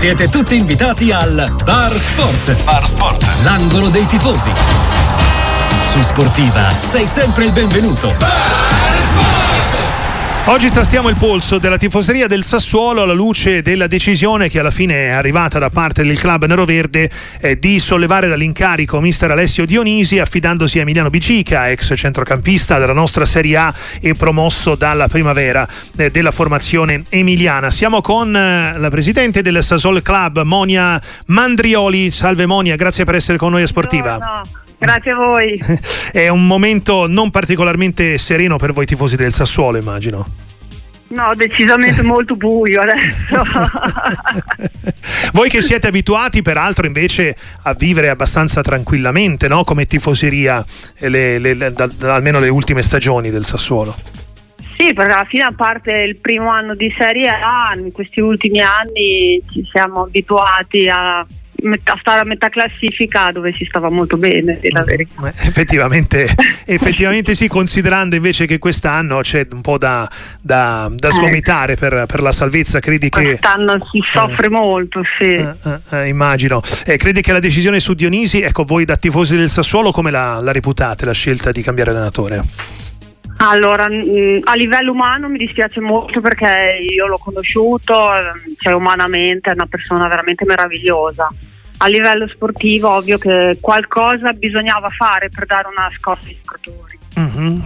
Siete tutti invitati al Bar Sport. Bar Sport. L'angolo dei tifosi. Su Sportiva sei sempre il benvenuto. Bar Oggi tastiamo il polso della tifoseria del Sassuolo alla luce della decisione che alla fine è arrivata da parte del club neroverde eh, di sollevare dall'incarico mister Alessio Dionisi affidandosi a Emiliano Bicica, ex centrocampista della nostra Serie A e promosso dalla primavera eh, della formazione emiliana. Siamo con eh, la presidente del Sasol Club, Monia Mandrioli. Salve Monia, grazie per essere con noi a Sportiva. No, no. Grazie a voi. È un momento non particolarmente sereno per voi tifosi del Sassuolo, immagino. No, decisamente molto buio adesso. Voi che siete abituati peraltro invece a vivere abbastanza tranquillamente, no? come tifoseria, le, le, le, da, da, almeno le ultime stagioni del Sassuolo. Sì, perché alla fine a parte il primo anno di Serie A, in questi ultimi anni ci siamo abituati a a stare a metà classifica dove si stava molto bene la verità. Eh, effettivamente, effettivamente sì considerando invece che quest'anno c'è un po' da, da, da eh. sgomitare per, per, la salvezza credi che quest'anno si soffre eh, molto sì eh, eh, eh immagino credi che la decisione su Dionisi ecco voi da tifosi del Sassuolo come la, la reputate la scelta di cambiare allenatore? Allora, a livello umano mi dispiace molto perché io l'ho conosciuto, cioè umanamente è una persona veramente meravigliosa a livello sportivo ovvio che qualcosa bisognava fare per dare una scossa ai giocatori. Mm-hmm.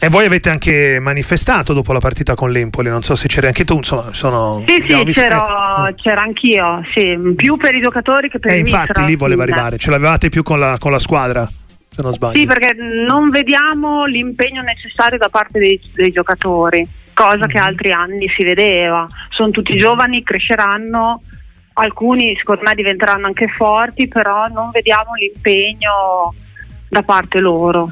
E voi avete anche manifestato dopo la partita con l'Empoli, non so se c'eri anche tu, insomma, sono... Sì, sì, c'ero, c'era anch'io, sì, più per i giocatori che per e i infatti lì voleva arrivare, ce l'avevate più con la, con la squadra, se non sbaglio. Sì, perché non vediamo l'impegno necessario da parte dei, dei giocatori, cosa mm-hmm. che altri anni si vedeva. Sono tutti giovani, cresceranno, alcuni secondo me diventeranno anche forti, però non vediamo l'impegno da parte loro.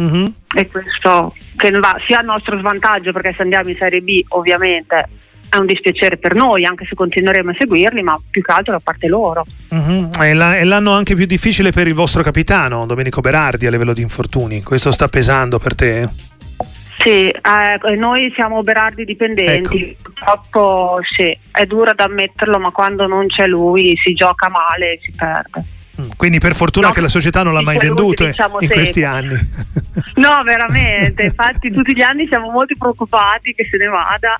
Mm-hmm. E questo che va sia a nostro svantaggio perché se andiamo in Serie B ovviamente è un dispiacere per noi, anche se continueremo a seguirli, ma più che altro da parte loro. Mm-hmm. È, la, è, l'anno anche più difficile per il vostro capitano, Domenico Berardi, a livello di infortuni. Questo sta pesando per te? Sì, eh, noi siamo Berardi dipendenti, ecco. purtroppo sì, è duro da ammetterlo, ma quando non c'è lui si gioca male e si perde. Mm, quindi per fortuna no, che la società non l'ha mai venduto diciamo in sempre. questi anni. No, veramente, infatti tutti gli anni siamo molto preoccupati che se ne vada,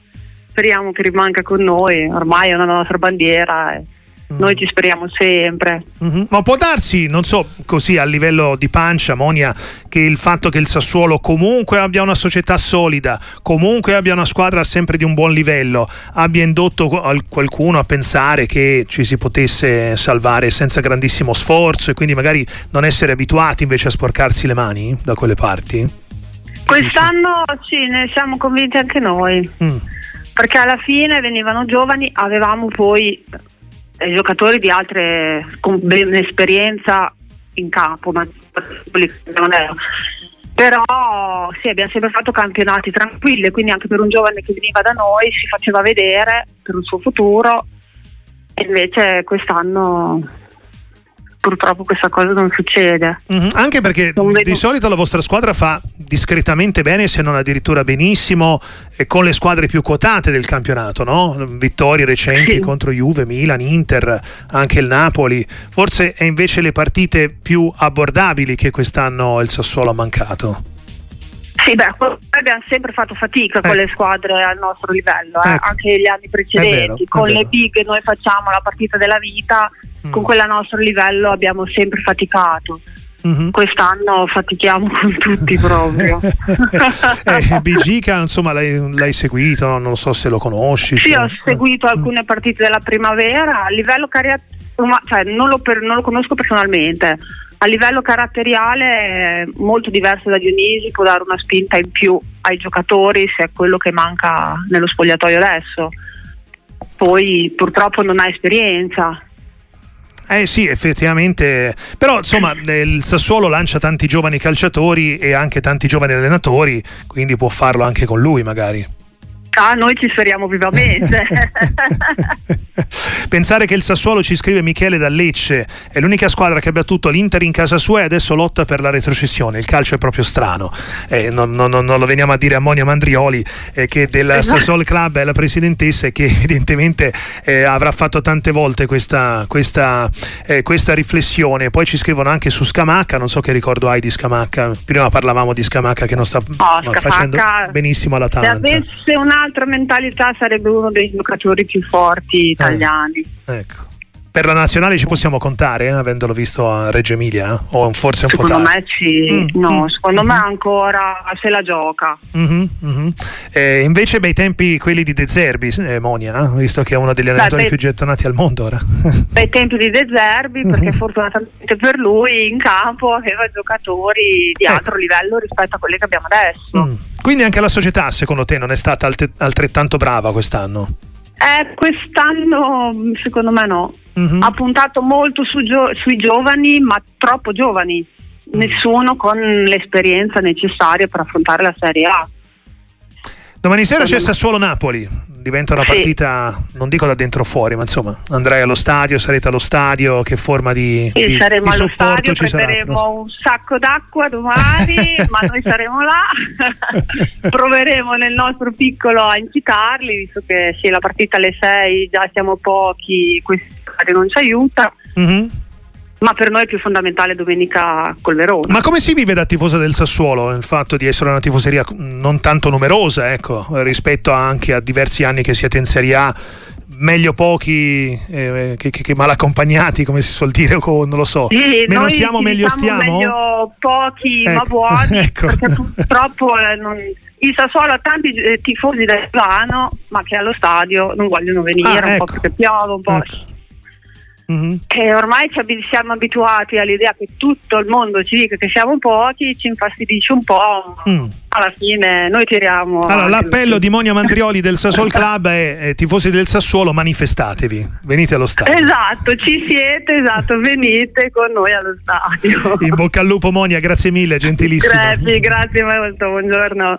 speriamo che rimanga con noi, ormai è una nostra bandiera. Eh noi ci speriamo sempre. Mm-hmm. Ma può darsi, non so, così a livello di pancia, Monia, che il fatto che il Sassuolo comunque abbia una società solida, comunque abbia una squadra sempre di un buon livello, abbia indotto qualcuno a pensare che ci si potesse salvare senza grandissimo sforzo e quindi magari non essere abituati invece a sporcarsi le mani da quelle parti? Quest'anno sì, ne siamo convinti anche noi. Mm. Perché alla fine venivano giovani, avevamo poi eh, giocatori di altre con ben esperienza in campo, ma non è. Però sì, abbiamo sempre fatto campionati tranquilli, quindi anche per un giovane che veniva da noi si faceva vedere per il suo futuro e invece quest'anno purtroppo questa cosa non succede. Mm-hmm. Anche perché di solito la vostra squadra fa discretamente bene, se non addirittura benissimo, e con le squadre più quotate del campionato, no? Vittorie recenti sì. contro Juve, Milan, Inter, anche il Napoli. Forse è invece le partite più abbordabili che quest'anno il Sassuolo ha mancato. Sì, beh, abbiamo sempre fatto fatica eh. con le squadre al nostro livello, eh? ecco. anche gli anni precedenti. Vero, con le big noi facciamo la partita della vita, mm. con quella a nostro livello abbiamo sempre faticato. Mm-hmm. Quest'anno fatichiamo con tutti proprio. eh, Bigica, insomma, l'hai, l'hai, seguito, non so se lo conosci. Sì, ho seguito alcune partite della primavera. A livello caratteriale, cioè, non, lo per, non lo conosco personalmente. A livello caratteriale è molto diverso da Dionisi, può dare una spinta in più ai giocatori se è quello che manca nello spogliatoio adesso. Poi purtroppo non ha esperienza, eh sì, effettivamente, però insomma il Sassuolo lancia tanti giovani calciatori e anche tanti giovani allenatori, quindi può farlo anche con lui magari. Ah, noi ci speriamo vivamente. Pensare che il Sassuolo ci scrive Michele da Lecce è l'unica squadra che ha battuto l'Inter in casa sua e adesso lotta per la retrocessione. Il calcio è proprio strano. Eh, non, non, non, lo veniamo a dire a Monia Mandrioli eh, che del esatto. Sassuolo Club è la presidentessa e che evidentemente eh, avrà fatto tante volte questa, questa, eh, questa, riflessione. Poi ci scrivono anche su Scamacca, non so che ricordo hai di Scamacca. Prima parlavamo di Scamacca che non sta oh, facendo benissimo all'Atalanta. Se avesse una un'altra mentalità sarebbe uno dei giocatori più forti eh, italiani. Eh, ecco. Per la nazionale ci possiamo contare, eh, avendolo visto a Reggio Emilia? Eh? O forse un secondo po' tardi? Secondo me sì, mm, no, mm, secondo mm, me ancora se la gioca. Mm-hmm, mm-hmm. Invece bei tempi quelli di De Zerbi, eh, Monia, visto che è uno degli allenatori Beh, più gettonati al mondo ora. bei tempi di De Zerbi perché mm-hmm. fortunatamente per lui in campo aveva giocatori di altro livello rispetto a quelli che abbiamo adesso. Quindi anche la società secondo te non è stata altrettanto brava quest'anno? Eh, quest'anno secondo me no. Mm-hmm. Ha puntato molto su gio- sui giovani, ma troppo giovani. Mm. Nessuno con l'esperienza necessaria per affrontare la Serie A. Domani sera c'è Sassuolo Napoli diventa una partita, sì. non dico da dentro fuori, ma insomma andrai allo stadio, sarete allo stadio, che forma di, sì, di, saremo di allo stadio, prenderemo sarà? un sacco d'acqua domani, ma noi saremo là, proveremo nel nostro piccolo a incitarli, visto che sì, la partita alle 6 già siamo pochi, questo non ci aiuta. Mm-hmm ma per noi è più fondamentale domenica col Verona. Ma come si vive da tifosa del Sassuolo il fatto di essere una tifoseria non tanto numerosa, ecco, rispetto anche a diversi anni che siete in Serie A? Meglio pochi eh, che, che, che, mal accompagnati, come si suol dire, o non lo so. Sì, Meno siamo, meglio stiamo. Meglio pochi ecco. ma buoni, ecco. perché purtroppo eh, non, il Sassuolo ha tanti eh, tifosi da Ivano, ma che allo stadio non vogliono venire, ah, un ecco. po' perché piove, un po'. Ecco. Mm-hmm. E ormai ci siamo abituati all'idea che tutto il mondo ci dica che siamo pochi, ci infastidisce un po'. Mm. Alla fine noi tiriamo. Allora, l'appello di Monia Mandrioli del Sassuolo Club è, è tifosi del Sassuolo, manifestatevi, venite allo stadio. Esatto, ci siete, esatto, venite con noi allo stadio. In bocca al lupo Monia, grazie mille, gentilissima. Grazie, grazie molto, buongiorno.